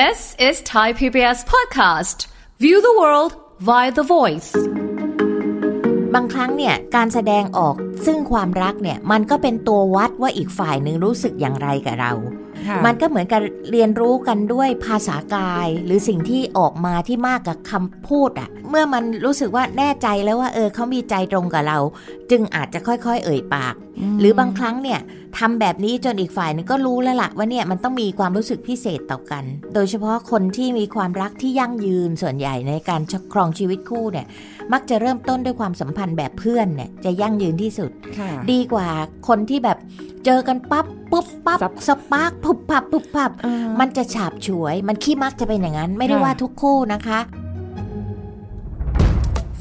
This is Thai PBS podcast. View the world via the voice. บางครั้งเนี่ยการแสดงออกซึ่งความรักเนี่ยมันก็เป็นตัววัดว่าอีกฝ่ายหนึ่งรู้สึกอย่างไรกับเราค่ะมันก็เหมือนกับเรียนรู้กันด้วยภาษากาย หรือสิ่งที่ออกมาที่มากกับคำพูดอะเมื่อมันรู้สึกว่าแน่ใจแล้วว่าเออเขามีใจตรงกับเรา จึงอาจจะค่อยๆ เอ่ยปาก หรือบางครั้งเนี่ย ทำแบบนี้จนอีกฝ่ายหนึงก็รู้แล้วล่ะว่าเนี่ยมันต้องมีความรู้สึกพิเศษต่อกัน โดยเฉพาะคนที่มีความรักที่ยั่งยืนส่วนใหญ่ในการครองชีวิตคู่เนี่ย มักจะเริ่มต้นด้วยความสัมพันธ์แบบเพื่อนเนี่ยจะยั่งยืนที่สุดค่ะดีกว่าคนที่แบบเจอกันปั๊บปุ๊บปั๊บซับ spark ปุบปับปุบปับเออมันจะฉาบฉวย มันขี้มักจะเป็นอย่างนั้น ไม่ได้ค่ะว่าทุกคู่นะคะ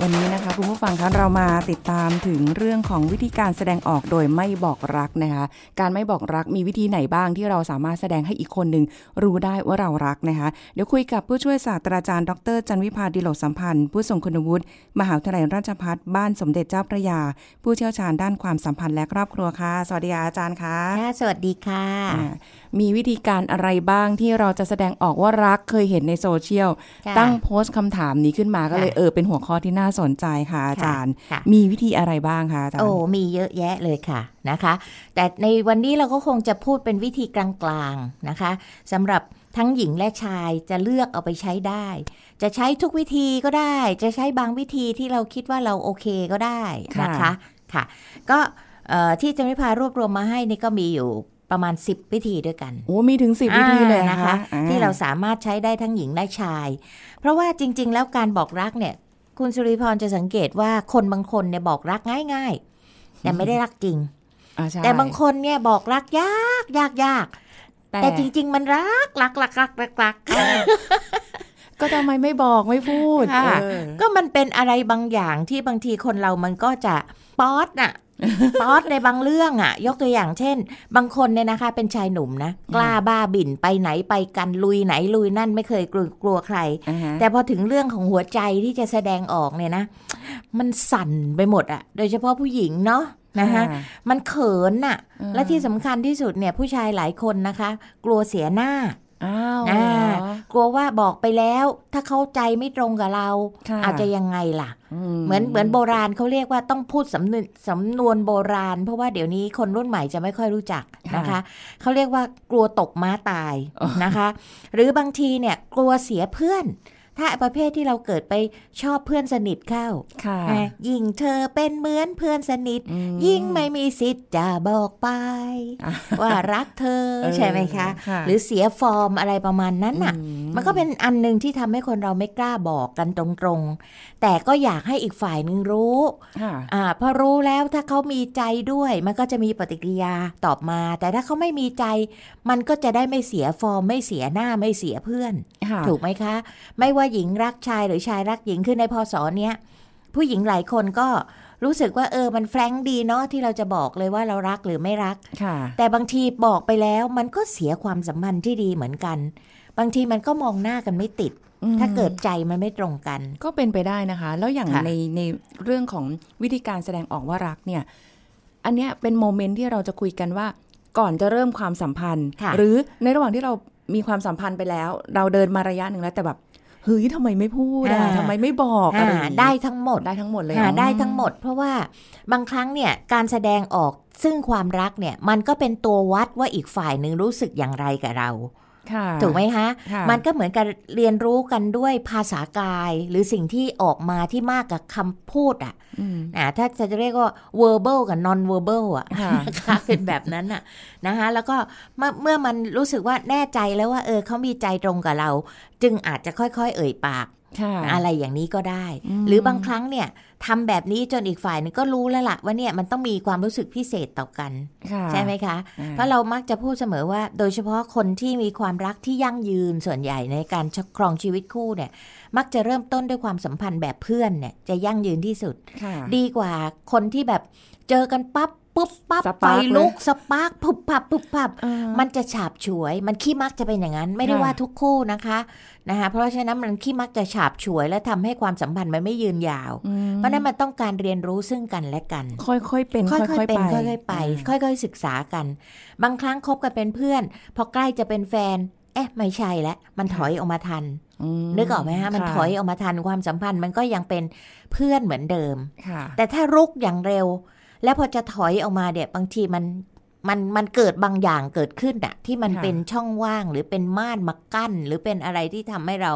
วันนี้นะคะคุณผู้ฟังคะเรามาติดตามถึงเรื่องของวิธีการแสดงออกโดยไม่บอกรักนะคะการไม่บอกรักมีวิธีไหนบ้างที่เราสามารถแสดงให้อีกคนหนึ่งรู้ได้ว่าเรารักนะคะเดี๋ยวคุยกับผู้ช่วยศาสตราจารย์ดรจันวิพาดิโลกสัมพันธ์ ผู้ทรงคุณวุฒิมหาวิทยาลัยราชภัฏบ้านสมเด็จเจ้าพระยา ผู้เชี่ยวชาญด้านความสัมพันธ์และครอบครัวค่ะสวัสดีค่ะอาจารย์ค่ะค่ะสวัสดีค่ะอ่ามีวิธีการอะไรบ้างที่เราจะแสดงออกว่ารักเคยเห็นในโซเชียลค่ะตั้งโพสต์คำถามนี้ขึ้นมาก็เลยค่ะเออเป็นหัวข้อที่น่าสนใจค่ะอาจารย์ค่ะมีวิธีอะไรบ้างคะอาจารย์ โอ้ มีเยอะแยะเลยค่ะนะคะ แต่ในวันนี้เราก็คงจะพูดเป็นวิธีกลางๆนะคะสำหรับทั้งหญิงและชายจะเลือกเอาไปใช้ได้ จะใช้ทุกวิธีก็ได้ จะใช้บางวิธีที่เราคิดว่าเราโอเคก็ได้นะคะค่ะ ก็เอ่อที่จะไม่พารวบรวมมาให้นี่ก็มีอยู่ประมาณ 10 วิธีด้วยกัน โอ้ มีถึงสิบวิธีเลยอ่านะคะอ่ที่เราสามารถใช้ได้ทั้งหญิงและชาย เพราะว่าจริง ๆ แล้วการบอกรักเนี่ย คุณสุริพรจะสังเกตว่าคนบางคนเนี่ยบอกรักง่าย ๆ แต่ไม่ได้รักจริงอ่าใช่แต่บางคนเนี่ยบอกรักยากยากยากแต่จริง ๆ มันรักรักรักรักรักรักก็ทำไมไม่บอกไม่พูดค่ะเออก็มันเป็นอะไรบางอย่างที่บางทีคนเรามันก็จะป๊อตน่ะ ป๊อตในบางเรื่องอะ ยกตัวอย่างเช่น บางคนเนี่ยนะคะ เป็นชายหนุ่มนะ กล้าบ้าบิ่นไปไหนไปกันลุยไหนลุยนั่นไม่เคยกลัวกลัวใครอ่าฮะแต่พอถึงเรื่องของหัวใจที่จะแสดงออกเนี่ยนะ มันสั่นไปหมดอะโดยเฉพาะผู้หญิงเนาะนะคะค่ะมันเขินน่ะอืมและที่สำคัญที่สุดเนี่ยผู้ชายหลายคนนะคะ กลัวเสียหน้า อ้าวอ่าเหรอกลัวว่าบอกไปแล้ว ถ้าเข้าใจไม่ตรงกับเราค่ะอาจจะยังไงล่ะมเหมือนเหมือนโบราณเขาเรียกว่าต้องพูดสำนวนสำนวนโบราณ เพราะว่าเดี๋ยวนี้คนรุ่นใหม่จะไม่ค่อยรู้จักนะคะเขาเรียกว่ากลัวตกม้าตายนะคะ หรือบางทีเนี่ยกลัวเสียเพื่อน ถ้าประเภทที่เราเกิดไปชอบเพื่อนสนิทเข้าค่ะอะยิ่งเธอเป็นเหมือนเพื่อนสนิทอืมยิ่งไม่มีสิทธิ์จะบอกไปอะว่ารักเธอเออใช่ไหมคะค่ะหรือเสียฟอร์มอะไรประมาณนั้นน่ะอืมมันก็เป็นอันหนึ่งที่ทำให้คนเราไม่กล้าบอกกันตรงๆ แต่ก็อยากให้อีกฝ่ายหนึ่งรู้ค่ะอ่าพอรู้แล้วถ้าเขามีใจด้วย มันก็จะมีปฏิกิริยาตอบมา แต่ถ้าเขาไม่มีใจ มันก็จะได้ไม่เสียฟอร์ม ไม่เสียหน้าไม่เสียเพื่อนค่ะถูกไหมคะ ไม่ว่าหญิงรักชายหรือชายรักหญิงคือในพศเนี้ยผู้หญิงหลายคนก็รู้สึกว่าเออมันแฟรงค์ดีเนาะที่เราจะบอกเลยว่าเรารักหรือไม่รักค่ะแต่บางทีบอกไปแล้วมันก็เสียความสัมพันธ์ที่ดีเหมือนกัน บางทีมันก็มองหน้ากันไม่ติดอืมถ้าเกิดใจมันไม่ตรงกัน ก็เป็นไปได้นะคะ แล้วอย่างค่ะในในเรื่องของวิธีการแสดงออกว่ารักเนี่ย อันเนี้ยเป็นโมเมนต์ที่เราจะคุยกันว่าก่อนจะเริ่มความสัมพันธ์ค่ะหรือในระหว่างที่เรามีความสัมพันธ์ไปแล้ว เราเดินมาระยะหนึ่งแล้วแต่แบบ เฮ้ยทำไมไม่พูดอะอ่าทำไมไม่บอกอะไรอย่างอ่างี้ได้ทั้งหมดได้ทั้งหมดเลยหาอ๋อได้ทั้งหมด เพราะว่าบางครั้งเนี่ยการแสดงออกซึ่งความรักเนี่ยมันก็เป็นตัววัดว่าอีกฝ่ายหนึ่งรู้สึกอย่างไรกับเราค่ะ ถูกไหมคะค่ะมันก็เหมือนกับเรียนรู้กันด้วยภาษากาย หรือสิ่งที่ออกมาที่มากกับคำพูดอะอืมอ่าถ้าจะเรียกว่า verbal กับ non verbal อะค่ะนะคะเป็นแบบนั้นอะนะคะแล้วก็เมื่อเมื่อมันรู้สึกว่าแน่ใจแล้วว่า เออเขามีใจตรงกับเรา จึงอาจจะค่อยๆ เอ่ยปากค่ะ อะไรอย่างนี้ก็ได้อืมหรือบางครั้งเนี่ยทำแบบนี้จนอีกฝ่ายหนึงก็รู้แล้วล่ะว่าเนี่ยมันต้องมีความรู้สึกพิเศษต่อกันค่ะใช่ไหมคะอ่าเพราะเรามักจะพูดเสมอว่า โดยเฉพาะคนที่มีความรักที่ยั่งยืนส่วนใหญ่ในการครองชีวิตคู่เนี่ย มักจะเริ่มต้นด้วยความสัมพันธ์แบบเพื่อนเนี่ยจะยั่งยืนที่สุดค่ะดีกว่าคนที่แบบเจอกันปั๊บ ปุ๊บปั๊บไฟปาร์คเลยลุก spark พุบพับพุบพับเออมันจะฉาบฉวย มันขี้มักจะเป็นอย่างนั้น ไม่ได้ค่ะว่าทุกคู่นะคะนะคะเพราะฉะนั้นมันขี้มักจะฉาบฉวย และทำให้ความสัมพันธ์มันไม่ยืนยาวอืมราะนั้นมันต้องการเรียนรู้ซึ่งกันและกัน ค่อยๆเป็นค่ค่ออยยๆๆเป็นไปค่อยๆไป ค่อยๆศึกษากัน บางครั้งคบกันเป็นเพื่อน พอใกล้จะเป็นแฟนเอ๊ะไม่ใช่แล้วมันถอยออกมาทันอืมนึกออกไหมฮะมันค่ถอยออกมาทันความสัมพันธ์มันก็ยังเป็นเพื่อนเหมือนเดิมค่ะแต่ถ้ารุกอย่างเร็ว แล้วพอจะถอยออกมาเดี๋ยบางทีมันมันมันเกิดบางอย่างเกิดขึ้นอะที่มันค่ะเป็นช่องว่างหรือเป็นม่านมากั้น หรือเป็นอะไรที่ทำให้เรา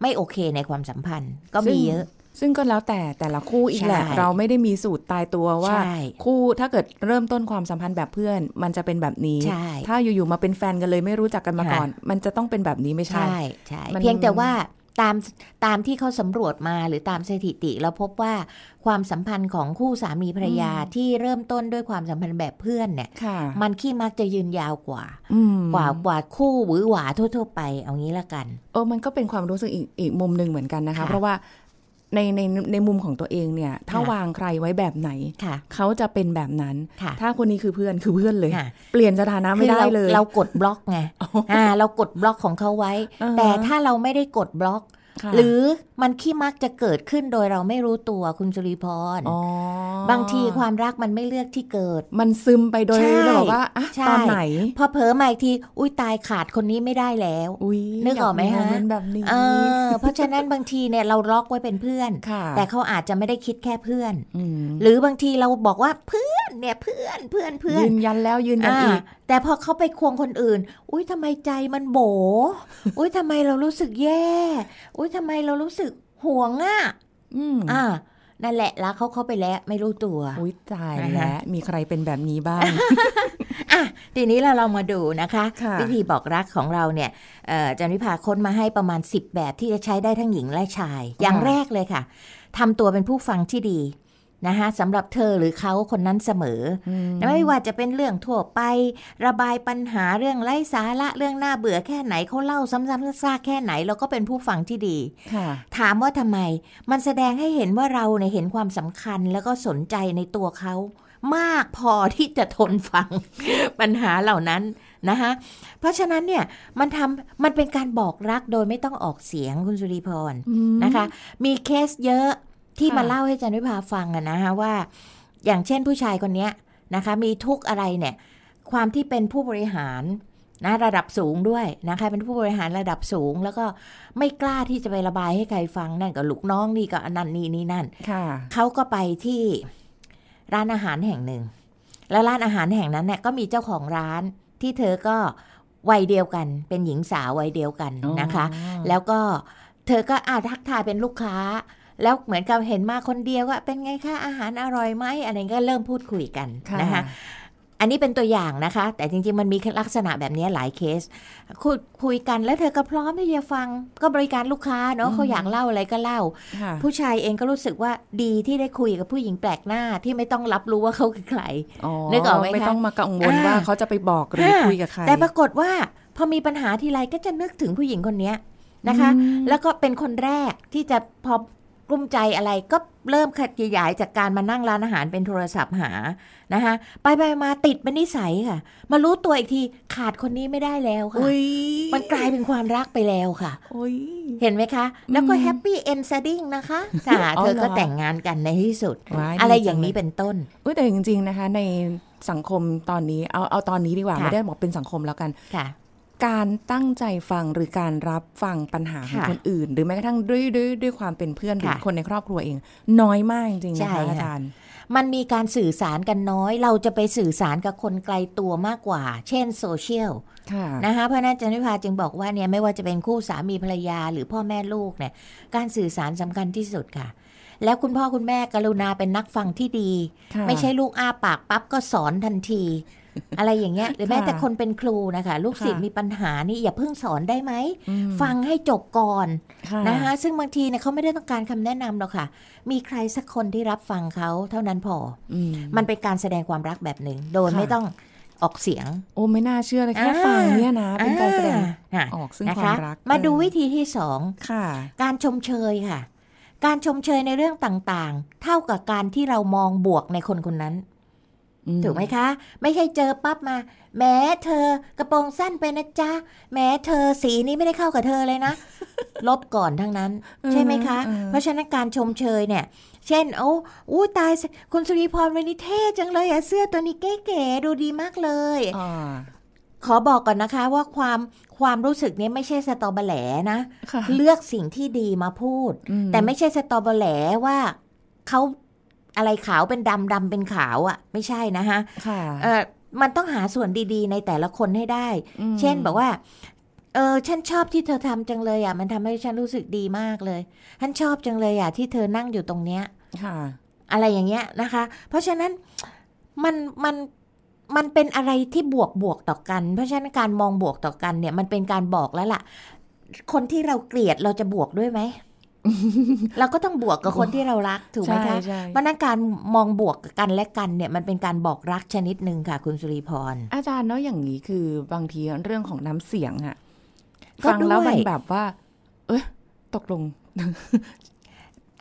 ไม่โอเคในความสัมพันธ์ ก็มีเยอะ ซึ่งก็แล้วแต่แต่ละคู่อีกแหละใช่เราไม่ได้มีสูตรตายตัวว่าใช่คู่ถ้าเกิดเริ่มต้นความสัมพันธ์แบบเพื่อน มันจะเป็นแบบนี้ใช่ถ้าอยู่ๆมาเป็นแฟนกันเลยไม่รู้จักกันมาค่ะก่อน มันจะต้องเป็นแบบนี้ไม่ใช่ใช่ใช่มันเพียงแต่ว่า ตามตามที่เขาสำรวจมาหรือตามสถิติ เราพบว่าความสัมพันธ์ของคู่สามีภรรยาที่เริ่มต้นด้วยความสัมพันธ์แบบเพื่อนเนี่ยค่ะมันขี้มักจะยืนยาวกว่าอืมกว่ากว่าคู่หวือหวาทั่ว ๆ ไปเอางี้ละกัน เออมันก็เป็นความรู้สึกอีกอีกมุมหนึ่งเหมือนกันนะคะค่ะเพราะว่า ในในในมุมของตัวเองเนี่ย ถ้าค่ะวางใครไว้แบบไหนค่ะเขาจะเป็นแบบนั้นค่ะถ้าคนนี้คือเพื่อนคือเพื่อนเลยค่ะเปลี่ยนสถานะไม่ได้คือราเลย เรากดบล็อกไงอ่าเรากดบล็อกของเขาไว้อ่าฮะแต่ถ้าเราไม่ได้กดบล็อกค่ะ หรือมันขี้มักจะเกิดขึ้นโดยเราไม่รู้ตัวคุณจุริพรอ๋อบางทีความรักมันไม่เลือกที่เกิด มันซึมไปโดยใช่แบบว่าอะใช่ตอนไหน พอเผลอมาอีกที อุ้ยตายขาดคนนี้ไม่ได้แล้วอุ้ยนึกออกไหมยาฮะโมเนต์แบบนี้เออเพราะฉะนั้นบางทีเนี่ยเราล็อกไว้เป็นเพื่อนค่ะแต่เขาอาจจะไม่ได้คิดแค่เพื่อนอืมหรือบางทีเราบอกว่าเพื่อน เนี่ยเพื่อนเพื่อนเพื่อนยืนยันแล้วยืนยันอีกาแต่พอเขาไปควงคนอื่น อุ้ยทำไมใจมันโบอุ้ยทำไมเรารู้สึกแย่ อุ้ยทำไมเรารู้สึกห่วงอะอืมอ่านั่นแหละรักเขาเข้าไปแล้วไม่รู้ตัว อุ้ยตายนะคะแล้วมีใครเป็นแบบนี้บ้าง อะ ทีนี้เราเรามาดูนะคะค่ะวิธีบอกรักของเราเนี่ยเอ่ออาจันวิภาค้นมาให้ประมาณ 10 แบบที่จะใช้ได้ทั้งหญิงและชาย อย่างแรกเลยค่ะทำตัวเป็นผู้ฟังที่ดี นะคะสำหรับเธอหรือเขาคนนั้นเสมออไม่ว่าจะเป็นเรื่องทั่วไป ระบายปัญหาเรื่องไร้สาระเรื่องน่าเบื่อแค่ไหนเขาเล่าซ้ำๆซากๆแค่ไหนเราก็เป็นผู้ฟังที่ดีค่ะถามว่าทำไม มันแสดงให้เห็นว่าเราเนี่ยเห็นความสำคัญแล้วก็สนใจในตัวเขามากพอที่จะทนฟังปัญหาเหล่านั้นนะคะเพราะฉะนั้นเนี่ยมันทำมันเป็นการบอกรักโดยไม่ต้องออกเสียงคุณสุริพรนะคะ มีเคสเยอะ ที่ค่ะมาเล่าให้จันวิภาฟังอะนะคะว่า อย่างเช่นผู้ชายคนเนี้ยนะคะ มีทุกข์อะไรเนี่ย ความที่เป็นผู้บริหารนะระดับสูงด้วยนะคะเป็นผู้บริหารระดับสูง แล้วก็ไม่กล้าที่จะไประบายให้ใครฟังนั่นก็ลูกน้องนี่ก็อันนั้นนี่นี่นั่นค่ะเขาก็ไปที่ร้านอาหารแห่งหนึ่ง แล้วร้านอาหารแห่งนั้นเนี่ยก็มีเจ้าของร้านที่เธอก็วัยเดียวกันเป็นหญิงสาววัยเดียวกันนะคะอ๋อแล้วก็เธอก็อาทักทายเป็นลูกค้า แล้วเหมือนกับเห็นมาคนเดียวว่าเป็นไงคะอาหารอร่อยไหมอะไรก็เริ่มพูดคุยกันค่ะนะคะอันนี้เป็นตัวอย่างนะคะ แต่จริงๆ มันมีลักษณะแบบนี้หลายเคสคุยคุยกันแล้วเธอก็พร้อมที่จะฟังก็บริการลูกค้าเนาะเขาอยากเล่าอะไรก็เล่าค่ะผู้ชายเองก็รู้สึกว่าดีที่ได้คุยกับผู้หญิงแปลกหน้าที่ไม่ต้องรับรู้ว่าเขาคือใครอ๋อนึกออกไหมคะไม่ต้องมากังวลว่าอ่าเขาจะไปบอกหรือคุยกับใครแต่ปรากฏว่าพอมีปัญหาทีไรก็จะนึกถึงผู้หญิงคนเนี้ยนะคะอืมแล้วก็เป็นคนแรกที่จะพอ กลุ้มใจอะไรก็เริ่มขยายจากการมานั่งร้านอาหารเป็นโทรศัพท์หานะคะไปไปมาติดเป็นนิสัยค่ะ มารู้ตัวอีกทีขาดคนนี้ไม่ได้แล้วค่ะอุ้ยมันกลายเป็นความรักไปแล้วค่ะอุ้ยเห็นไหมคะ แล้วก็แฮปปี้เอนซ d ดิ้งนะคะค่ะอ๋อเธอก็เหรอแต่งงานกันในที่สุดว้ายอะไรดีจังอย่างนี้เลยเป็นต้นอุ้ยแต่จริง ๆนะคะ ในสังคมตอนนี้เอาเอาตอนนี้ดีกว่าค่ะไม่ได้บอกเป็นสังคมแล้วกันค่ะ การตั้งใจฟังหรือการรับฟังปัญหาของค่ะคนอื่น หรือแม้กระทั่งด้วยด้วยด้วยความเป็นเพื่อนหรือค่ะคนในครอบครัวเอง น้อยมากจริงๆใช่นะคะค่ะอาจารย์มันมีการสื่อสารกันน้อย เราจะไปสื่อสารกับคนไกลตัวมากกว่า เช่นโซเชียลค่ะนะคะเพราะฉะนั้นจันวิภาจึงบอกว่าเนี่ยไม่ว่าจะเป็นคู่สามีภรรยาหรือพ่อแม่ลูกเนี่ย การสื่อสารสำคัญที่สุดค่ะ แล้วคุณพ่อคุณแม่กรุณาเป็นนักฟังที่ดีค่ะไม่ใช่ลูกอ้าปากปั๊บก็สอนทันที อะไรอย่างเงี้ยหรือแม้ค่ะแต่คนเป็นครูนะคะ ลูกศิษย์ค่ะมีปัญหานี่อย่าเพิ่งสอนได้ไหมอืมฟังให้จบก่อนค่ะนะคะซึ่งบางทีเนี่ยเขาไม่ได้ต้องการคำแนะนำหรอกค่ะ มีใครสักคนที่รับฟังเขาเท่านั้นพออืมมันเป็นการแสดงความรักแบบหนึ่งโดยค่ะไม่ต้องออกเสียง โอ้ไม่น่าเชื่อเลยแค่ฟังเนี่ยนะ เป็นการแสดงอ่าออกซึ่งนะควาคะมรัก มาดูเออวิธีที่สองค่ะการชมเชยค่ะ การชมเชยในเรื่องต่างๆ เท่ากับการที่เรามองบวกในคนคนนั้นอืม ถูกไหมคะ ไม่ใช่เจอปั๊บมาแม้เธอกระโปรงสั้นไปนะจ๊ะแม้เธอสีนี้ไม่ได้เข้ากับเธอเลยนะ ลบก่อนทั้งนั้น ใช่ไหมคะเออเพราะฉะนั้นการชมเชยเนี่ย เช่น โอ้อู้ตายสิคุณสุริพรวันนี้เท่จังเลยอะเสื้อตัวนี้เก๋ๆดูดีมากเลยอ่าขอบอกก่อนนะคะว่าความความรู้สึกเนี้ไม่ใช่สตอเบแหลนะค่ะเลือกสิ่งที่ดีมาพูดอืมแต่ไม่ใช่สตอเบแหลว่าเขา อะไรขาวเป็นดำดำเป็นขาวอะ่ะ ไม่ใช่นะคะค่ะเออมันต้องหาส่วนดีๆ ในแต่ละคนให้ได้อืมเช่นบอกว่า เออฉันชอบที่เธอทำจังเลยอะ่ะ มันทำให้ฉันรู้สึกดีมากเลย ฉันชอบจังเลยอะ่ะ ที่เธอนั่งอยู่ตรงเนี้ย ค่ะ อะไรอย่างเงี้ยนะคะ เพราะฉะนั้นมันมันมันเป็นอะไรที่บวกบวกต่อกัน เพราะฉะนั้นการมองบวกต่อกันเนี่ย มันเป็นการบอกแล้วล่ะ คนที่เราเกลียดเราจะบวกด้วยไหม เราก็ต้องบวกกับคนที่เรารักถูกไหมใช่คะใช่เพราะฉะนั้นการมองบวกกันและกันเนี่ยมันเป็นการบอกรักชนิดหนึ่งค่ะ คุณสุริพร อาจารย์เนาะอย่างนี้คือบางทีเรื่องของน้ำเสียงอะก็ฟังแล้วด้วยมันแบบว่า เอ้ยตกลง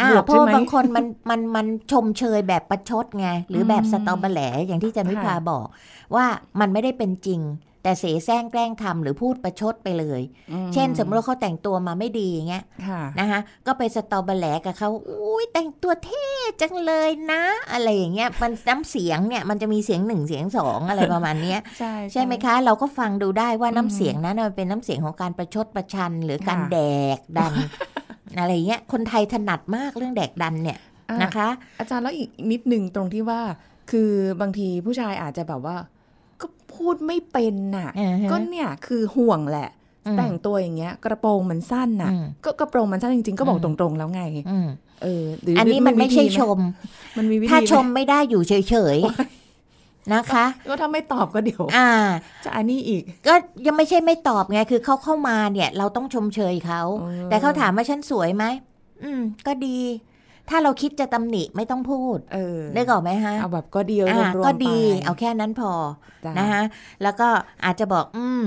อ่าบวกเพราะใช่ไหมบางคนมันมันมันชมเชยแบบประชดไง หรือแบบอืมสตอเบแหลอย่างที่จันวิภาค่ะบอก ว่ามันไม่ได้เป็นจริง แต่เสแสร้งแกล้งทำหรือพูดประชดไปเลยอืเช่น สมมติว่าเขาแต่งตัวมาไม่ดีอย่างเงี้ยค่ะนะคะก็ไปสตอเบแหลกับเขาอุ้ยแต่งตัวเท่จังเลยนะ อะไรอย่างเงี้ยมันน้ำเสียงเนี่ยมันจะมีเสียงหนึ่งเสียงสองอะไรประมาณเนี้ยใช่ใช่ไหมคะ เราก็ฟังดูได้ว่าอืมน้ำเสียงนั้นมันเป็นน้ำเสียงของการประชดประชัน หรือการค่ะแดกดันอะไรเงี้ยคนไทยถนัดมากเรื่องแดกดันเนี่ยอะนะคะ อาจารย์แล้วอีกนิดหนึ่งตรงที่ว่า คือบางทีผู้ชายอาจจะแบบว่าก็ พูดไม่เป็นน่ะอือฮะก็เนี่ยคือห่วงแหละอืมแต่งตัวอย่างเงี้ย กระโปรงมันสั้นน่ะอืมก็กระโปรงมันสั้นจริงๆ ก็บอกอืตมรงๆแล้วไงอืมเออหรืออัอันนี้มันไม่ใช่ชม มันมีวิธีถ้าไหชมไม่ได้อยู่เฉยๆนะคะ ก็ถ้าไม่ตอบก็เดี๋ยว อ่า จะอันนี้อีก ก็ยังไม่ใช่ไม่ตอบไง คือเขาเข้ามาเนี่ย เราต้องชมเชยเขาอ๋อแต่เขาถามว่าฉันสวยไหมอืม ก็ดี ถ้าเราคิดจะตำหนิไม่ต้องพูดเออนึกออกไหมฮะเอาแบบก็ดีอ่ารวมๆก็ดีไปเอาแค่นั้นพอจ้นะคะแล้วก็อาจจะบอก อืม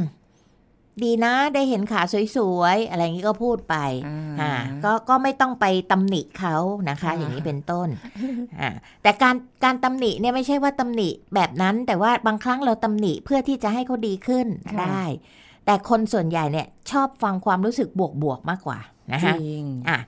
ดีนะได้เห็นขาสวยๆ อะไรอย่างนี้ก็พูดไปอ่าอ่าก็ก็ไม่ต้องไปตำหนิเขานะคะค่ะอย่างนี้เป็นต้นอ่าแต่การการตำหนิเนี่ยไม่ใช่ว่าตำหนิแบบนั้นแต่ว่าบางครั้งเราตำหนิเพื่อที่จะให้เขาดีขึ้นได้ แต่คนส่วนใหญ่เนี่ยชอบฟังความรู้สึกบวกๆมากกว่านะจคะริงอะ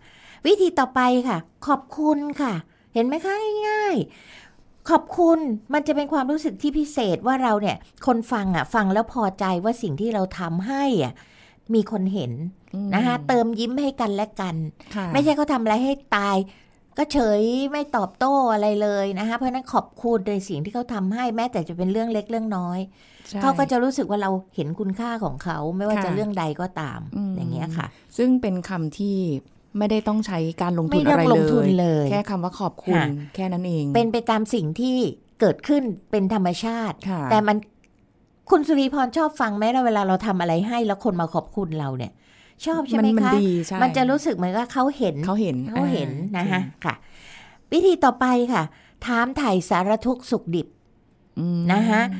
วิธีต่อไปค่ะ ขอบคุณค่ะ เห็นไหมคะง่ายๆขอบคุณมันจะเป็นความรู้สึกที่พิเศษว่าเราเนี่ย คนฟังอะ ฟังแล้วพอใจว่าสิ่งที่เราทำให้อะมีคนเห็นอืมนะคะเติมยิ้มให้กันและกันค่ะไม่ใช่เขาทำอะไรให้ตาย ก็เฉยไม่ตอบโต้อะไรเลยนะคะเพราะฉะนั้นขอบคุณในสิ่งที่เขาทำให้แม้แต่จะเป็นเรื่องเล็กเรื่องน้อยใช่เขาก็จะรู้สึกว่าเราเห็นคุณค่าของเขา ไม่ว่าค่ะจะเรื่องใดก็ตามอืมอย่างเงี้ยค่ะ ซึ่งเป็นคำที่ ไม่ได้ต้องใช้การลงทุไม่นต้อะองไรลงทุนเลยเลย แค่คำว่าขอบคุณค่ะแค่นั้นเอง เป็นไปตามสิ่งที่เกิดขึ้นเป็นธรรมชาติค่ะแต่มันคุณสุริพรชอบฟังไหมเราเวลาเราทำอะไรให้แล้วคนมาขอบคุณเราเนี่ย ชอบใช่ไหมมันคะดีใช่มันจะรู้สึกเหมือนกับเขาเห็นเขาเห็นเขาเห็นอ่านะคะจริงค่ะ วิธีต่อไปค่ะ ถามถ่ายสารทุกข์สุขดิบอืมนะคะเ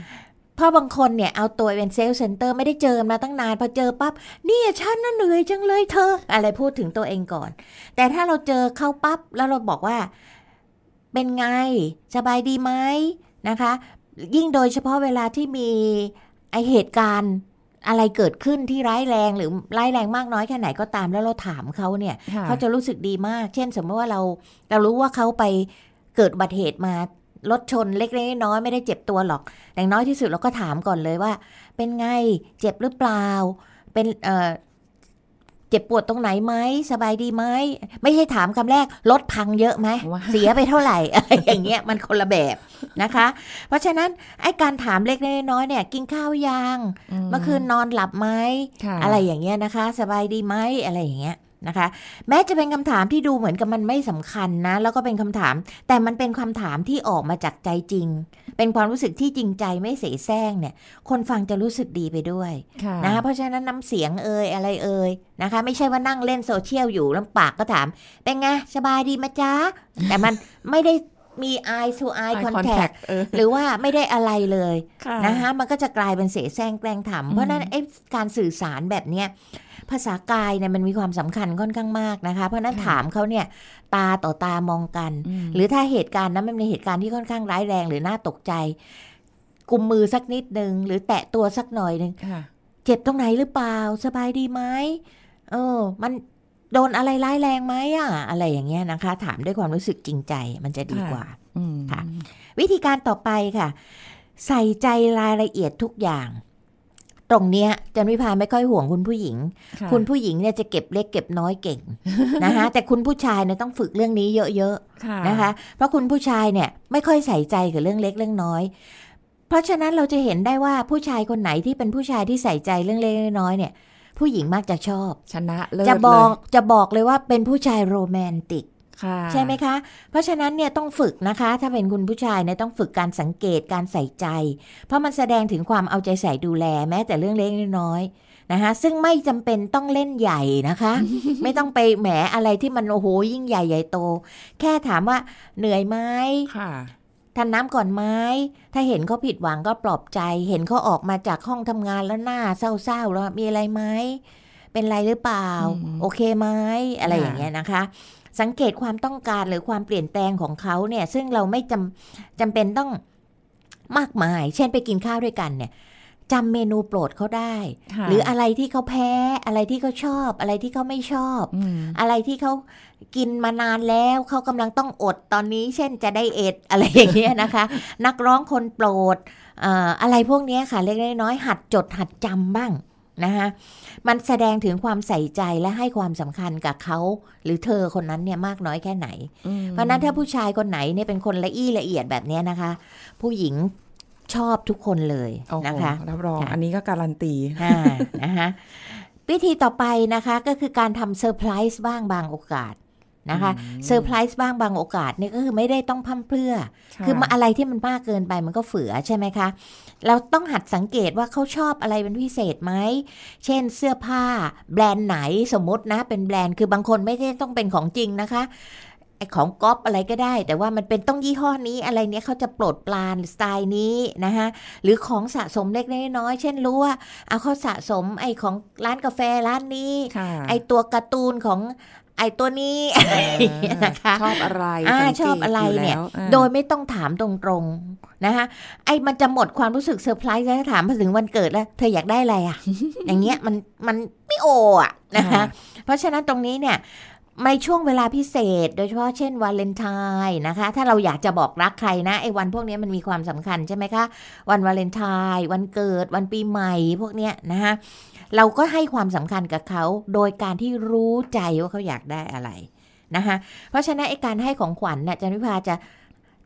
พราะบางคนเนี่ยเอาตัวเป็นเซลล์เซ็นเตอร์ไม่ได้เจอมาตั้งนานพอเจอปั๊บเนี่ยฉันน่ะเหนื่อยจังเลยเธอ อะไรพูดถึงตัวเองก่อน แต่ถ้าเราเจอเข้าปั๊บแล้วเราบอกว่า เป็นไงสบายดีไหมนะคะ ยิ่งโดยเฉพาะเวลาที่มีไอเหตุการณ์อะไรเกิดขึ้นที่ร้ายแรงหรือร้ายแรงมากน้อยแค่ไหนก็ตามแล้วเราถามเขาเนี่ยค่ะเขาจะรู้สึกดีมาก เช่น สมมติว่าเราเรารู้ว่าเขาไปเกิดอุบัติเหตุมา รถชนเล็กๆน้อยๆไม่ได้เจ็บตัวหรอกอย่างน้อยที่สุดเราก็ถามก่อนเลยว่า เป็นไงเจ็บหรือเปล่า เป็นเอ่อเจ็บปวดตรงไหนไหมสบายดีไหมไม่ใช่ถามคำแรกรถพังเยอะไหมว่าเสียไปเท่าไหร่อะไรอย่างเงี้ยมันคนละแบบนะคะ เพราะฉะนั้นไอ้การถามเล็กๆน้อยๆเนี่ย กินข้าวยังเมื่อคืนนอนหลับไหมค่ะอะไรอย่างเงี้ยนะคะ สบายดีไหมอะไรอย่างเงี้ย นะคะ แม้จะเป็นคำถามที่ดูเหมือนกับมันไม่สำคัญนะ แล้วก็เป็นคำถาม แต่มันเป็นคำถามที่ออกมาจากใจจริง เป็นความรู้สึกที่จริงใจไม่เสแสร้งเนี่ย คนฟังจะรู้สึกดีไปด้วยค่ะนะคะเพราะฉะนั้นน้ำเสียงเอ่ยอะไรเอ่ยนะคะ ไม่ใช่ว่านั่งเล่นโซเชียลอยู่แล้วปากก็ถาม เป็นไงสบายดีไหมจ๊ะแต่มันไม่ได้ มี eye to eye Eye contact contact เออหรือว่าไม่ได้อะไรเลยค่ะนะคะมันก็จะกลายเป็นเสแสร้งแกล้งทำเพราะฉะนั้นไอ้การสื่อสารแบบเนี้ยภาษากายเนี่ยมันมีความสำคัญค่อนข้างมากนะคะ เพราะฉะนั้นค่ะถามเขาเนี่ยตาต่อตามองกันอืมหรือถ้าเหตุการณ์นั้นมันเป็นเหตุการณ์ที่ค่อนข้างร้ายแรงหรือน่าตกใจกุมมือสักนิดหนึ่งหรือแตะตัวสักหน่อยหนึ่งค่ะเจ็บตรงไหนหรือเปล่า สบายดีไหมเออ มัน โดนอะไรร้ายแรงไหมอะ อะไรอย่างเงี้ยนะคะ ถามด้วยความรู้สึกจริงใจมันจะดีกว่าอืมค่ะ วิธีการต่อไปค่ะ ใส่ใจรายละเอียดทุกอย่าง ตรงเนี้ยจันวิพาไม่ค่อยห่วงคุณผู้หญิงะคุณผู้หญิงเนี่ยจะเก็บเล็กเก็บน้อยเก่งนะคะ แต่คุณผู้ชายเนี่ยต้องฝึกเรื่องนี้เยอะๆค่ะนะคะ เพราะคุณผู้ชายเนี่ยไม่ค่อยใส่ใจกับเรื่องเล็กเรื่องน้อยเพราะฉะนั้นเราจะเห็นได้ว่าผู้ชายคนไหนที่เป็นผู้ชายที่ใส่ใจเรื่องเล็กเรื่องน้อยเนี่ย ผู้หญิงมักจะชอบ ชนะเลิศจะบอกเลยจะบอกเลยว่าเป็นผู้ชายโรแมนติกค่ะใช่ไหมคะ เพราะฉะนั้นเนี่ยต้องฝึกนะคะ ถ้าเป็นคุณผู้ชายเนี่ยต้องฝึกการสังเกตการใส่ใจ เพราะมันแสดงถึงความเอาใจใส่ดูแลแม้แต่เรื่องเล็กๆน้อยๆนะคะซึ่งไม่จำเป็นต้องเล่นใหญ่นะคะ ไม่ต้องไปแหมอะไรที่มันโอ้โหยิ่งใหญ่ใหญ่โต แค่ถามว่าเหนื่อยไหมค่ะ ทานน้ำก่อนไหมถ้าเห็นเขาผิดหวังก็ปลอบใจ เห็นเขาออกมาจากห้องทำงานแล้วหน้าเศร้าๆแล้วมีอะไรไหมเป็นไรหรือเปล่าอืมโอเคไหมอะไรค่ะอย่างเงี้ยนะคะ สังเกตความต้องการหรือความเปลี่ยนแปลงของเขาเนี่ย ซึ่งเราไม่จำจำเป็นต้องมากมาย เช่นไปกินข้าวด้วยกันเนี่ยจำเมนูโปรดเขาได้ค่ะหรืออะไรที่เขาแพ้ อะไรที่เขาชอบ อะไรที่เขาไม่ชอบอืมอะไรที่เขา กินมานานแล้วเขากำลังต้องอดตอนนี้ เช่นจะได้เอ็ดอะไรอย่างเงี้ยนะคะ นักร้องคนโปรดเอ่ออะไรพวกเนี้ยค่ะเล็กๆน้อยๆหัดจดหัดจำบ้างนะคะมันแสดงถึงความใส่ใจและให้ความสำคัญกับเขาหรือเธอคนนั้นเนี่ยมากน้อยแค่ไหนอืมเพราะฉะนั้นถ้าผู้ชายคนไหนเนี่ยเป็นคนละอี้ละเอียดแบบเนี้ยนะคะ ผู้หญิงชอบทุกคนเลยโอ้โหนะคะรับรองค่ะอันนี้ก็การันตีอ่านะคะวิธีต่อไปนะคะก็คือการทำเซอร์ไพรส์บ้างบางโอกาส นะคะอืมเซอร์ไพรส์บ้างบางโอกาสเนี่ยก็คือไม่ได้ต้องพร่ำเพรื่อ คือมาอะไรที่มันมากเกินไปมันก็เฝือใช่ไหมคะ เราต้องหัดสังเกตว่าเขาชอบอะไรเป็นพิเศษไหม เช่นเสื้อผ้าแบรนด์ไหนสมมตินะเป็นแบรนด์คือบางคนไม่ได้ต้องเป็นของจริงนะคะไอของก๊อปอะไรก็ได้ แต่ว่ามันเป็นต้องยี่ห้อนี้อะไรเนี้ยเขาจะโปรดปรานสไตล์นี้นะคะหรือของสะสมเล็กๆน้อยๆเช่นรู้ว่าเอาเขาสะสมไอของร้านกาแฟร้านนี้ค่ะไอตัวการ์ตูนของ ไอตัวนี้อะไรอย่างเงี้ยนะคะชอบอะไรอ่าสังกตชอบอะไรเนี่ยแล้วอ่าโดยไม่ต้องถามตรงๆนะคะไอ้มันจะหมดความรู้สึกเซอร์ไพรส์แล้วถามมาถึงวันเกิดแล้ว เธออยากได้อะไรอะ อย่างเงี้ยมันมันไม่โออะนะคะค่ะเพราะฉะนั้นตรงนี้เนี่ย ในช่วงเวลาพิเศษ โดยเฉพาะเช่นวาเลนไทน์นะคะ ถ้าเราอยากจะบอกรักใครนะไอ้วันพวกนี้มันมีความสำคัญใช่ไหมคะ วันวาเลนไทน์วันเกิดวันปีใหม่พวกเนี้ยนะคะเราก็ให้ความสำคัญกับเขาโดยการที่รู้ใจว่าเขาอยากได้อะไรนะคะเพราะฉะนั้นไอ้การให้ของขวัญเนี่ยจันวิภาจะ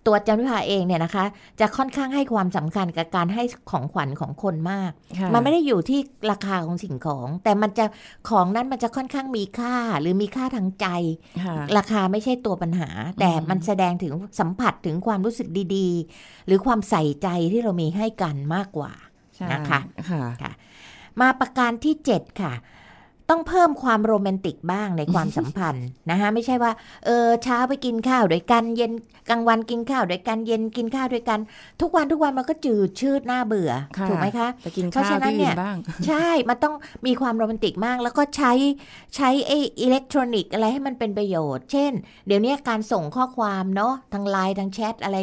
ตัวจันวิภาเองเนี่ยนะคะ จะค่อนข้างให้ความสำคัญกับการให้ของขวัญของคนมากค่ะมันไม่ได้อยู่ที่ราคาของสิ่งของ แต่มันจะของนั้นมันจะค่อนข้างมีค่าหรือมีค่าทางใจค่ะราคาไม่ใช่ตัวปัญหา แต่มันแสดงถึงสัมผัสถึงความรู้สึกดีๆ หรือความใส่ใจที่เรามีให้กันมากกว่าใช่นะคะค่ะมาประการที่ 7 ค่ะ ต้องเพิ่มความโรแมนติกบ้างในความสัมพันธ์นะคะไม่ใช่ว่าเออเช้าไปกินข้าวด้วยกันเย็นกลางวันกินข้าวด้วยกันเย็นกินข้าวด้วยกัน ทุกวันทุกวันมันก็จืดชืดหน่าเบื่อถูกไหมคะไปกินเพราะข้าวฉะนั้นที่เนี่อื่ยนบ้างใช่ มันต้องมีความโรแมนติกมาก แล้วก็ใช้ใช้ไออิเล็กทรอนิกส์อะไรให้มันเป็นประโยชน์ เช่น เดี๋ยวนี้การส่งข้อความเนาะทางไลน์ทางแชทอะไร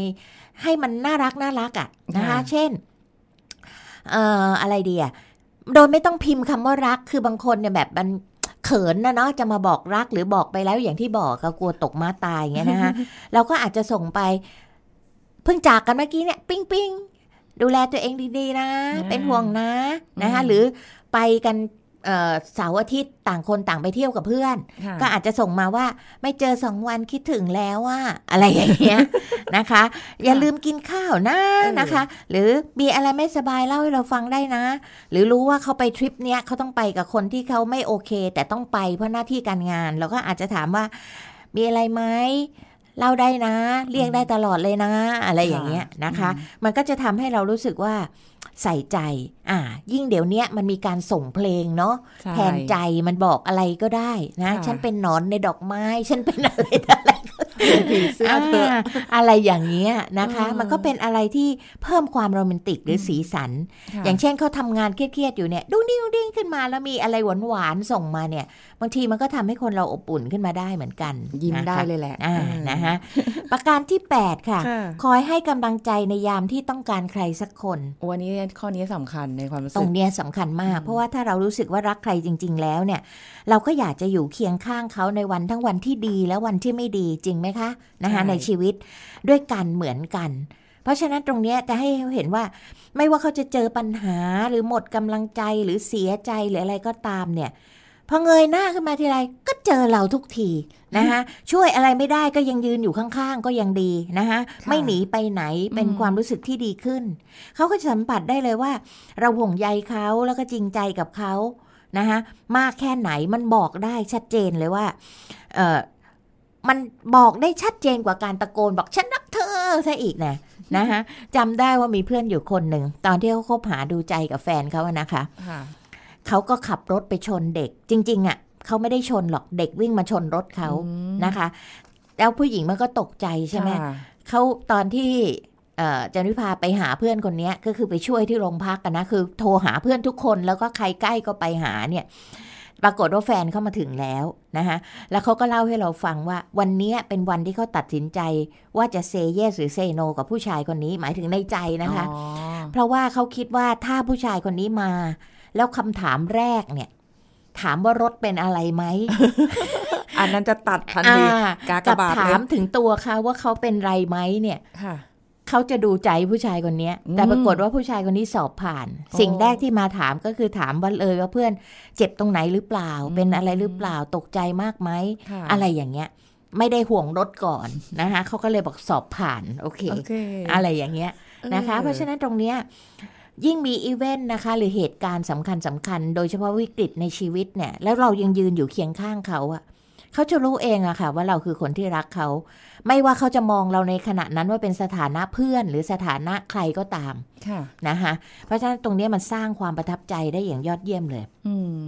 ให้มันน่ารักน่ารักอะ่ะนะคะ เช่นเอ่ออะไรดีอะ โดยไม่ต้องพิมพ์คำว่ารักคือบางคนเนี่ยแบบมันเขินนะเนาะจะมาบอกรักหรือบอกไปแล้วอย่างที่บอกก็กลัวตกม้าตายอย่างเงี้ยนะคะเราก็อาจจะส่งไป เพิ่งจากกันเมื่อกี้เนี่ย ปิ้งปิ้งดูแลตัวเองดีๆนะอ่าเป็นห่วงนะนะคะอืมหรือไปกัน เอ่อเสาร์อาทิตย์ต่างคนต่างไปเที่ยวกับเพื่อนค่ะก็อาจจะส่งมาว่าไม่เจอสองวันคิดถึงแล้วว่าอะไรอย่างเงี้ยนะคะ อย่าลืมกินข้าวนะเออนะคะ หรือมีอะไรไม่สบายเล่าให้เราฟังได้นะ หรือรู้ว่าเขาไปทริปเนี้ยเขาต้องไปกับคนที่เขาไม่โอเค แต่ต้องไปเพราะหน้าที่การงาน เราก็อาจจะถามว่ามีอะไรไหมเล่าได้นะ เรียกได้ตลอดเลยนะ อะไรอย่างเงี้ยนะคะ มันก็จะทำให้เรารู้สึกว่า ใส่ใจ อ่า ยิ่งเดี๋ยวเนี้ยมันมีการส่งเพลงเนาะใช่แทนใจมันบอกอะไรก็ได้นะค่ะฉันเป็นหนอนในดอกไม้ ฉันเป็นอะไรอะไร ก็ผีเสื้อเธออ่าอะไรอย่างเงี้ยนะคะเออมันก็เป็นอะไรที่เพิ่มความโรแมนติกหรือสีสันค่ะอย่างเช่นเขาทำงานเครียดๆอยู่เนี่ยดุ้งดิ้งดุ้งดิ้งขึ้นมาแล้วมีอะไรหวานๆส่งมาเนี่ย บางทีมันก็ทำให้คนเราอบอุ่นขึ้นมาได้เหมือนกัน ยิ้มนะคะได้เลยแหละอ่าเออนะฮะประการที่ 8 ค่ะค่ะคอยให้กำลังใจในยามที่ต้องการใครสักคนวันนี้ข้อนี้สำคัญในความรู้ตสึรกงเนี้ยสำคัญมาก เพราะว่าถ้าเรารู้สึกว่ารักใครจริง ๆ แล้วเนี่ย เราก็อยากจะอยู่เคียงข้างเขาในวันทั้งวันที่ดีและวันที่ไม่ดีจริงไหมคะนะคะในชีวิตด้วยกันเหมือนกัน เพราะฉะนั้นตรงเนี้ยจะให้เห็นว่าไม่ว่าเขาจะเจอปัญหาหรือหมดกำลังใจหรือเสียใจหรืออะไรก็ตามเนี่ยพอเงยหน้าขึ้นมาทีไรก็เจอเราทุกทีนะคะช่วยอะไรไม่ได้ก็ยังยืนอยู่ข้างๆ ก็ยังดีนะคะค่ะไม่หนีไปไหนเป็นอืมความรู้สึกที่ดีขึ้น เขาก็จะสัมผัสได้เลยว่า เราห่วงใยเขาแล้วก็จริงใจกับเขานะคะมากแค่ไหนมันบอกได้ชัดเจนเลยว่าเออ มันบอกได้ชัดเจนกว่าการตะโกนบอกฉันรักเธอซะอีกนะนะคะจำได้ว่ามีเพื่อนอยู่คนหนึ่ง ตอนที่เขาคบหาดูใจกับแฟนเขาอะนะคะค่ะเขาก็ขับรถไปชนเด็ก จริง ๆอะ่ะเขาไม่ได้ชนหรอกเด็กวิ่งมาชนรถเขาอืมนะคะ แล้วผู้หญิงมันก็ตกใจใช่ไหมค่ะเขาตอนที่เอ่อจันวิพาไปหาเพื่อนคนเนี้ยก็คือไปช่วยที่โรงพักกันนะคือ โทรหาเพื่อนทุกคนแล้วก็ใครใกล้ก็ไปหาเนี่ย ปรากฏว่าแฟนเข้ามาถึงแล้วนะคะแล้วเขาก็เล่าให้เราฟังว่า วันเนี้ยเป็นวันที่เขาตัดสินใจว่าจะเซเยสหรือเซโนกับผู้ชายคนนี้หมายถึงในใจนะคะอ๋อเพราะว่าเขาคิดว่าถ้าผู้ชายคนนี้มา แล้วคำถามแรกเนี่ย ถามว่ารถเป็นอะไรไหมอันนั้นจะตัดทันทีอ่ากากกับบาทถาเลมยถึงตัวเขาว่าเขาเป็นไรไหมเนี่ยค่ะ เขาจะดูใจผู้ชายคนเนี้ยอืมแต่ปรากฏว่าผู้ชายคนนี้สอบผ่านโอ้สิ่งแรกที่มาถามก็คือถามว่าเลยว่าเพื่อนเจ็บตรงไหนหรือเปล่าอืมเป็นอะไรหรือเปล่าตกใจมากไหมค่ะอะไรอย่างเงี้ยไม่ได้ห่วงรถก่อนนะคะเขาก็เลยบอกสอบผ่านโอเคโอเค อะไรอย่างเงี้ยนะคะ เพราะฉะนั้นตรงเนี้ยยิ่งมีอีเวนต์นะคะ หรือเหตุการณ์สำคัญสำคัญ โดยเฉพาะวิกฤตในชีวิตเนี่ย แล้วเรายังยืนอยู่เคียงข้างเขาอะ เขาจะรู้เองอะค่ะ ว่าเราคือคนที่รักเขา ไม่ว่าเขาจะมองเราในขณะนั้นว่าเป็นสถานะเพื่อนหรือสถานะใครก็ตามค่ะนะคะเพราะฉะนั้นตรงเนี้ยมันสร้างความประทับใจได้อย่างยอดเยี่ยมเลยอืม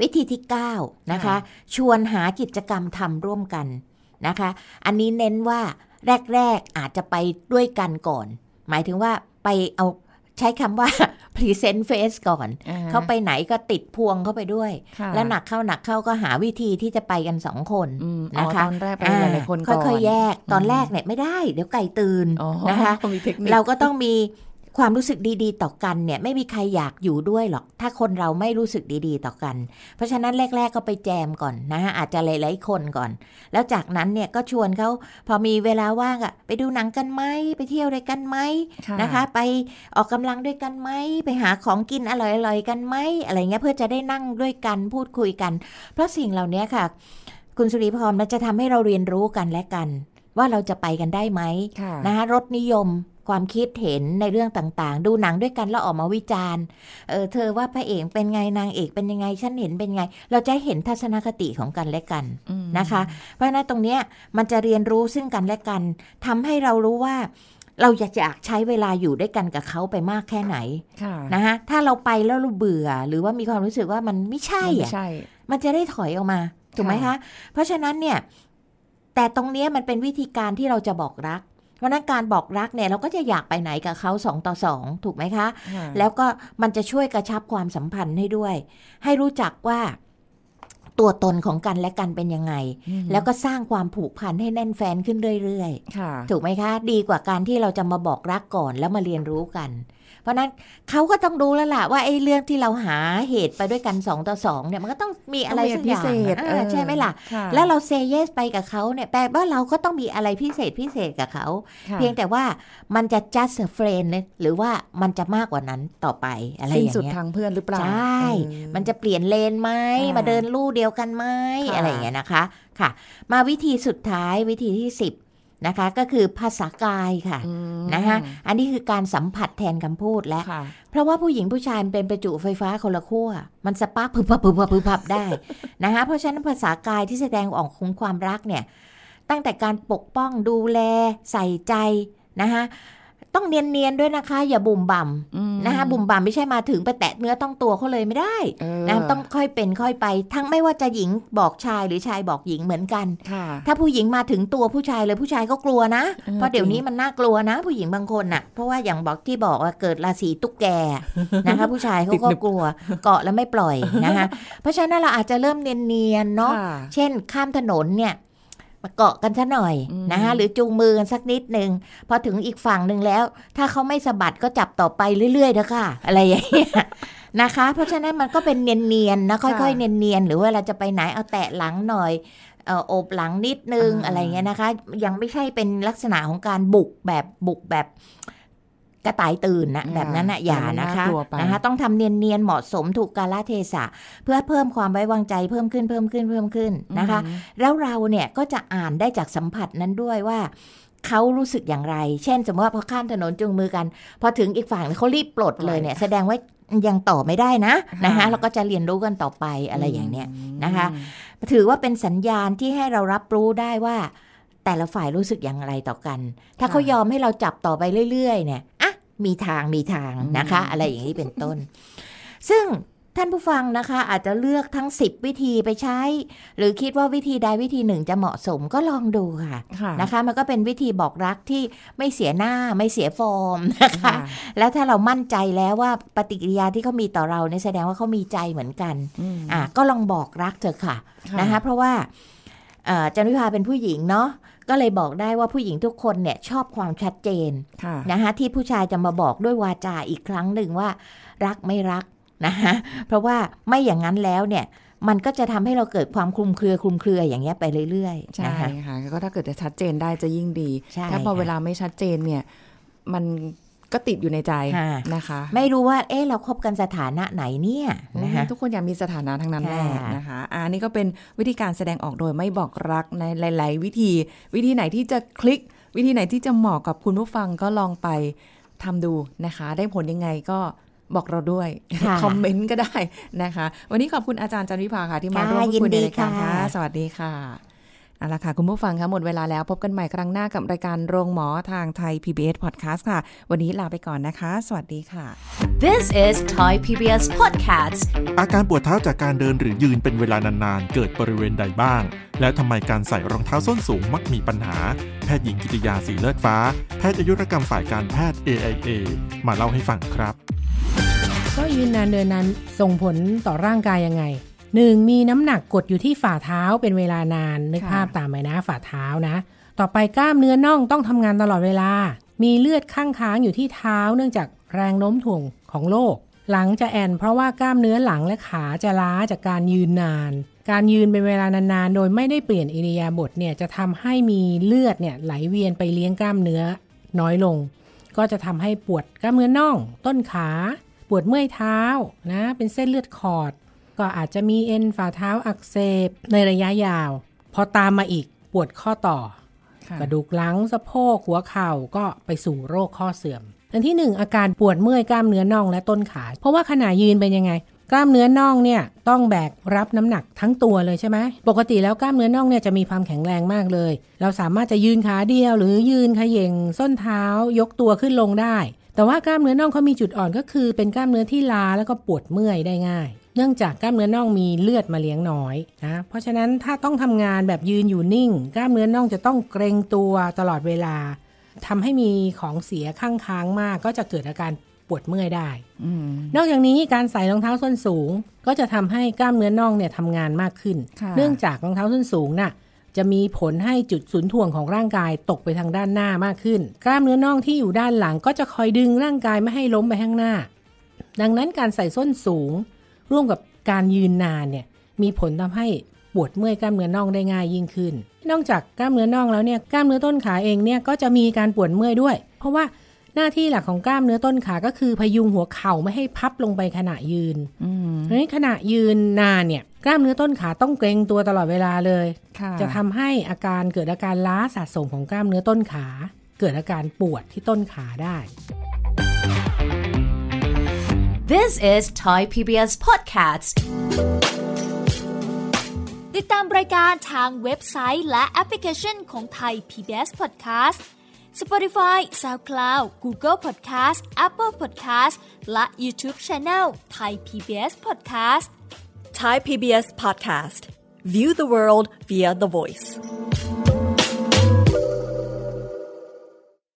วิธีที่ 9 นะคะค่ะชวนหากิจกรรมทำร่วมกันนะคะ อันนี้เน้นว่าแรก ๆ อาจจะไปด้วยกันก่อน หมายถึงว่าไปเอา ใช้คำว่า present face ก่อนอ่เขาไปไหนก็ติดพวงเข้าไปด้วยค่ะแล้วหนักเข้าหนักเข้าก็หาวิธีที่จะไปกันสองคนอืมอ๋อนะคะตอนแรกไปหลายๆคนก่อนค่อยๆแยกตอนอืมแรกเนี่ยไม่ได้ เดี๋ยวไก่ตื่นอ๋อนะคะมีเทคนิคเราก็ต้องมี ความรู้สึกดีๆ ต่อกันเนี่ยไม่มีใครอยากอยู่ด้วยหรอก ถ้าคนเราไม่รู้สึกดีๆ ต่อกัน เพราะฉะนั้นแรก ๆ ก็ไปแจมก่อนนะฮะอาจจะหลายๆคนก่อน แล้วจากนั้นเนี่ยก็ชวนเขาพอมีเวลาว่างอะไปดูหนังกันไหมไปเที่ยวด้วยกันไหมนะคะ ไปออกกำลังด้วยกันไหมไปหาของกินอร่อยๆกันไหมอะไรเงี้ยเพื่อจะได้นั่งด้วยกันพูดคุยกัน เพราะสิ่งเหล่านี้ค่ะ คุณสุริพรมันจะทำให้เราเรียนรู้กันและกัน ว่าเราจะไปกันได้ไหมค่ะนะคะรสนิยม ความคิดเห็นในเรื่องต่างๆ ดูหนังด้วยกันแล้วออกมาวิจารณ์ เออเธอว่าพระเอกเป็นไงนางเอกเป็นยังไงฉันเห็นเป็นไง เราจะเห็นทัศนคติของกันและกันอืมนะคะ เพราะฉะนั้นตรงเนี้ยมันจะเรียนรู้ซึ่งกันและกันทำให้เรารู้ว่าเราอยากจะใช้เวลาอยู่ด้วยกันกับเขาไปมากแค่ไหนค่ะนะคะถ้าเราไปแล้วเราเบื่อ หรือว่ามีความรู้สึกว่ามันไม่ใช่ไม่อะใช่มันจะได้ถอยออกมาถูกไหมค่ะคะ เพราะฉะนั้นเนี่ย แต่ตรงเนี้ยมันเป็นวิธีการที่เราจะบอกรักเพ ราะฉะนั้นการบอกรักเนี่ยเราก็จะอยากไปไหนกับเขาสองต่อสองถูกไหมคะค่ะแล้วก็มันจะช่วยกระชับความสัมพันธ์ให้ด้วย ให้รู้จักว่าตัวตนของกันและกันเป็นยังไงอืมแล้วก็สร้างความผูกพันให้แน่นแฟนขึ้นเรื่อยๆค่ะถูกไหมคะ ดีกว่าการที่เราจะมาบอกรักก่อนแล้วมาเรียนรู้กัน เพราะฉะนั้นเขาก็ต้องรู้แล้วล่ะว่าไอ้เรื่องที่เราหาเหตุไปด้วยกันสองต่อสองเนี่ยมันก็ต้องมีอะไรต้งมีสักอย่างพิเศษเออใช่ไหมล่ะค่แล้วเราเซเยสไปกับเขาเนี่ยแปลว่าเราก็ต้องมีอะไรพิเศษพิเศษกับเขาค่ะเพียงแต่ว่ามันจะ just a friend เลยหรือว่ามันจะมากกว่านั้นต่อไปอะไรอสิ้นย่างสุดเงี้ยทางเพื่อนหรือเปล่าใช่เออมันจะเปลี่ยนเลนไหมอ่ามมาเดินลู่เดียวกันไหมค่ะอะไรอย่างเงี้ยนะคะค่ะ มาวิธีสุดท้ายวิธีที่ 10 นะคะ ก็คือภาษากายค่ะอืมนะคะอันนี้คือการสัมผัสแทนคำพูดและค่ะเพราะว่าผู้หญิงผู้ชายมันเป็นประจุไฟฟ้าคนละขั้วมันสปาร์คพึบพับพึบพับพึบพับได้นะคะเพราะฉะนั้นภาษากายที่แสดงออกของความรักเนี่ยตั้งแต่การปกป้องดูแลใส่ใจนะคะ ต้องเนียนๆด้วยนะคะ อย่าบุ่มบ่อืมำนะคะบุ่มบ่ำไม่ใช่มาถึงไปแตะเนื้อต้องตัวเขาเลยไม่ได้เออนะต้องค่อยเป็นค่อยไป ทั้งไม่ว่าจะหญิงบอกชายหรือชายบอกหญิงเหมือนกันค่ะถ้าผู้หญิงมาถึงตัวผู้ชายเลยผู้ชายก็กลัวนะเออเพราะเดี๋ยวจริงนี้มันน่ากลัวนะ ผู้หญิงบางคนน่ะ เพราะว่าอย่างบอกที่บอกว่าเกิดราศีตุ๊กแกนะคะ ผู้ชายเขาก็กลัวเกาะแล้วไม่ปล่อยนะคะเพราะฉะนั้นเราอาจจะเริ่มเนียนๆเนาะค่ะเช่นข้ามถนนเนี่ย มาเกาะกันซะหน่อยอืมนะคะหรือจูงมือกันสักนิดหนึ่งพอถึงอีกฝั่งหนึ่งแล้ว ถ้าเขาไม่สะบัดก็จับต่อไปเรื่อยๆนะค่ะ อะไรอย่างเงี้ยนะคะ เพราะฉะนั้นมันก็เป็นเนียนๆนะค่อยๆเนียนๆหรือว่าเราจะไปไหนเอาแตะหลังหน่อยเอ่อโอบหลังนิดนึงอ่าอะไรเงี้ยนะคะ ยังไม่ใช่เป็นลักษณะของการบุกแบบบุกแบบ กระต่ายตื่นนะแบบนั้นนะอย่านะคะเดี๋ยวมันน่ากลัวไปนะคะต้องทำเนียนๆเหมาะสมถูกกาลเทศะ เพื่อเพิ่มความไว้วางใจเพิ่มขึ้นเพิ่มขึ้นเพิ่มขึ้นนะคะอืมแล้วเราเนี่ยก็จะอ่านได้จากสัมผัสนั้นด้วยว่าเขารู้สึกอย่างไร เช่น สมมติว่าพอข้ามถนนจูงมือกัน พอถึงอีกฝั่งเขารีบปลดเลยเนี่ยแสดงว่ายังต่อไม่ได้นะนะคะเราก็จะเรียนรู้กันต่อไปอะไรอย่างเนี้ยนะคะ ถือว่าเป็นสัญญาณที่ให้เรารับรู้ได้ว่า แต่ละฝ่ายรู้สึกอย่างไรต่อกัน ถ้าเขายอมให้เราจับต่อไปเรื่อย ๆ เนี่ยอะ มีทางมีทางนะคะ อะไรอย่างนี้เป็นต้น ซึ่งท่านผู้ฟังนะคะ อาจจะเลือกทั้ง 10 วิธีไปใช้ หรือคิดว่าวิธีใดวิธีหนึ่งจะเหมาะสมก็ลองดูค่ะค่ะนะคะ มันก็เป็นวิธีบอกรักที่ไม่เสียหน้าไม่เสียฟอร์มนะคะค่ะแล้วถ้าเรามั่นใจแล้วว่าปฏิกิริยาที่เขามีต่อเราเนี่ยแสดงว่าเขามีใจเหมือนกันอืมอะก็ลองบอกรักเถอะค่ะค่ะนะคะ เพราะว่าเอ่อจันวิภาเป็นผู้หญิงเนาะ ก็เลยบอกได้ว่าผู้หญิงทุกคนเนี่ยชอบความชัดเจนค่ะนะคะที่ผู้ชายจะมาบอกด้วยวาจาอีกครั้งหนึ่งว่า รักไม่รักนะคะเพราะว่าไม่อย่างนั้นแล้วเนี่ยมันก็จะทำให้เราเกิดความคลุมเครือคลุมเครืออย่างเงี้ยไปเรื่อยๆใช่นะคะค่ะก็ถ้าเกิดจะชัดเจนได้จะยิ่งดีใช่ถ้าพอค่ะเวลาไม่ชัดเจนเนี่ย มัน ก็ติดอยู่ในใจค่ะนะคะ ไม่รู้ว่าเอ๊ะเราคบกันสถานะไหนเนี่ยนะคะทุกคนอยากมีสถานะทั้งนั้นแหละค่ะนะคะอะอันนี้ก็เป็นวิธีการแสดงออกโดยไม่บอกรักในหลาย ๆ วิธี วิธีไหนที่จะคลิก วิธีไหนที่จะเหมาะกับคุณผู้ฟังก็ลองไปทำดูนะคะ ได้ผลยังไงก็บอกเราด้วยค่ะคอมเมนต์ก็ได้นะคะ วันนี้ขอบคุณอาจารย์จันวิภาค่ะที่มาค่ะร่วมพูดคุยในยินดีรายการค่ะค่ะ สวัสดีค่ะ เอาละค่ะ คุณผู้ฟังคะหมดเวลาแล้วพบกันใหม่ครั้งหน้ากับรายการโรงหมอทางไทย PBS Podcast ค่ะ วันนี้ลาไปก่อนนะคะ สวัสดีค่ะ This is Thai PBS Podcast อาการปวดเท้าจากการเดินหรือยืนเป็นเวลานานๆ เกิดบริเวณใดบ้าง และทำไมการใส่รองเท้าส้นสูงมักมีปัญหา แพทย์หญิงกิติยาสีเลือดฟ้า แพทย์อายุรกรรมฝ่ายการแพทย์ AIA มาเล่าให้ฟังครับ ก็ยืนนานเดินนานส่งผลต่อร่างกายยังไง หนึ่งมีน้ำหนักกดอยู่ที่ฝ่าเท้าเป็นเวลานานนึกค่ะภาพตามไปนะฝ่าเท้านะ ต่อไปกล้ามเนื้อน่องต้องทำงานตลอดเวลา มีเลือดข้างค้างอยู่ที่เท้า เนื่องจากแรงโน้มถ่วงของโลก หลังจะแอนเพราะว่ากล้ามเนื้อหลังและขาจะล้าจากการยืนนาน การยืนเป็นเวลานานๆ โดยไม่ได้เปลี่ยนอิริยาบถเนี่ยจะทำให้มีเลือดเนี่ยไหลเวียนไปเลี้ยงกล้ามเนื้อน้อยลง ก็จะทำให้ปวดกล้ามเนื้อน่อง ต้นขา ปวดเมื่อยเท้านะเป็นเส้นเลือดขอด ก็อาจจะมีเอ็นฝ่าเท้าอักเสบในระยะยาว พอตามมาอีกปวดข้อต่อค่ะกระดูกหลังสะโพกหัวเข่าก็ไปสู่โรคข้อเสื่อม อันที่หนึ่งอาการปวดเมื่อยกล้ามเนื้อน่องและต้นขา เพราะว่าขณะยืนเป็นยังไง กล้ามเนื้อน่องเนี่ยต้องแบกรับน้ำหนักทั้งตัวเลยใช่ไหมปกติแล้วกล้ามเนื้อน่องเนี่ยจะมีความแข็งแรงมากเลย เราสามารถจะยืนขาเดียว หรือยืนเขย่งส้นเท้ายกตัวขึ้นลงได้แต่ว่ากล้ามเนื้อน่องเขามีจุดอ่อนก็คือเป็นกล้ามเนื้อที่ล้าแล้วก็ปวดเมื่อยได้ง่าย เนื่องจากกล้ามเนื้อน่องมีเลือดมาเลี้ยงน้อยนะ เพราะฉะนั้นถ้าต้องทำงานแบบยืนอยู่นิ่ง กล้ามเนื้อน่องจะต้องเกรงตัวตลอดเวลาทำให้มีของเสียข้างค้างมาก ก็จะเกิดอาการปวดเมื่อยได้อืมนอกจากนี้การใส่รองเท้าส้นสูง ก็จะทำให้กล้ามเนื้อน่องเนี่ยทำงานมากขึ้นค่ะเนื่องจากรองเท้าส้นสูงน่ะจะมีผลให้จุดศูนย์ถ่วงของร่างกายตกไปทางด้านหน้ามากขึ้น กล้ามเนื้อน่องที่อยู่ด้านหลังก็จะคอยดึงร่างกายไม่ให้ล้มไปข้างหน้า ดังนั้นการใส่ส้นสูง ร่วมกับการยืนนานเนี่ยมีผลทำให้ปวดเมื่อยกล้ามเนื้อน่องได้ง่ายยิ่งขึ้น นอกจากกล้ามเนื้อน่องแล้วเนี่ยกล้ามเนื้อต้นขาเองเนี่ยก็จะมีการปวดเมื่อยด้วย เพราะว่าหน้าที่หลักของกล้ามเนื้อต้นขาก็คือพยุงหัวเข่าไม่ให้พับลงไปขณะยืนอืมเพราะฉะนั้นขณะยืนนานเนี่ยกล้ามเนื้อต้นขาต้องเกรงตัวตลอดเวลาเลยค่ะจะทำให้อาการเกิดอาการล้าสะสมของกล้ามเนื้อต้นขา เกิดอาการปวดที่ต้นขาได้ This is Thai PBS Podcasts ติดตามรายการทางเว็บไซต์และแอปพลิเคชันของ Thai PBS Podcast Spotify SoundCloud Google Podcast Apple Podcast และ YouTube Channel Thai PBS Podcast. Thai PBS Podcast. View the world via the voice.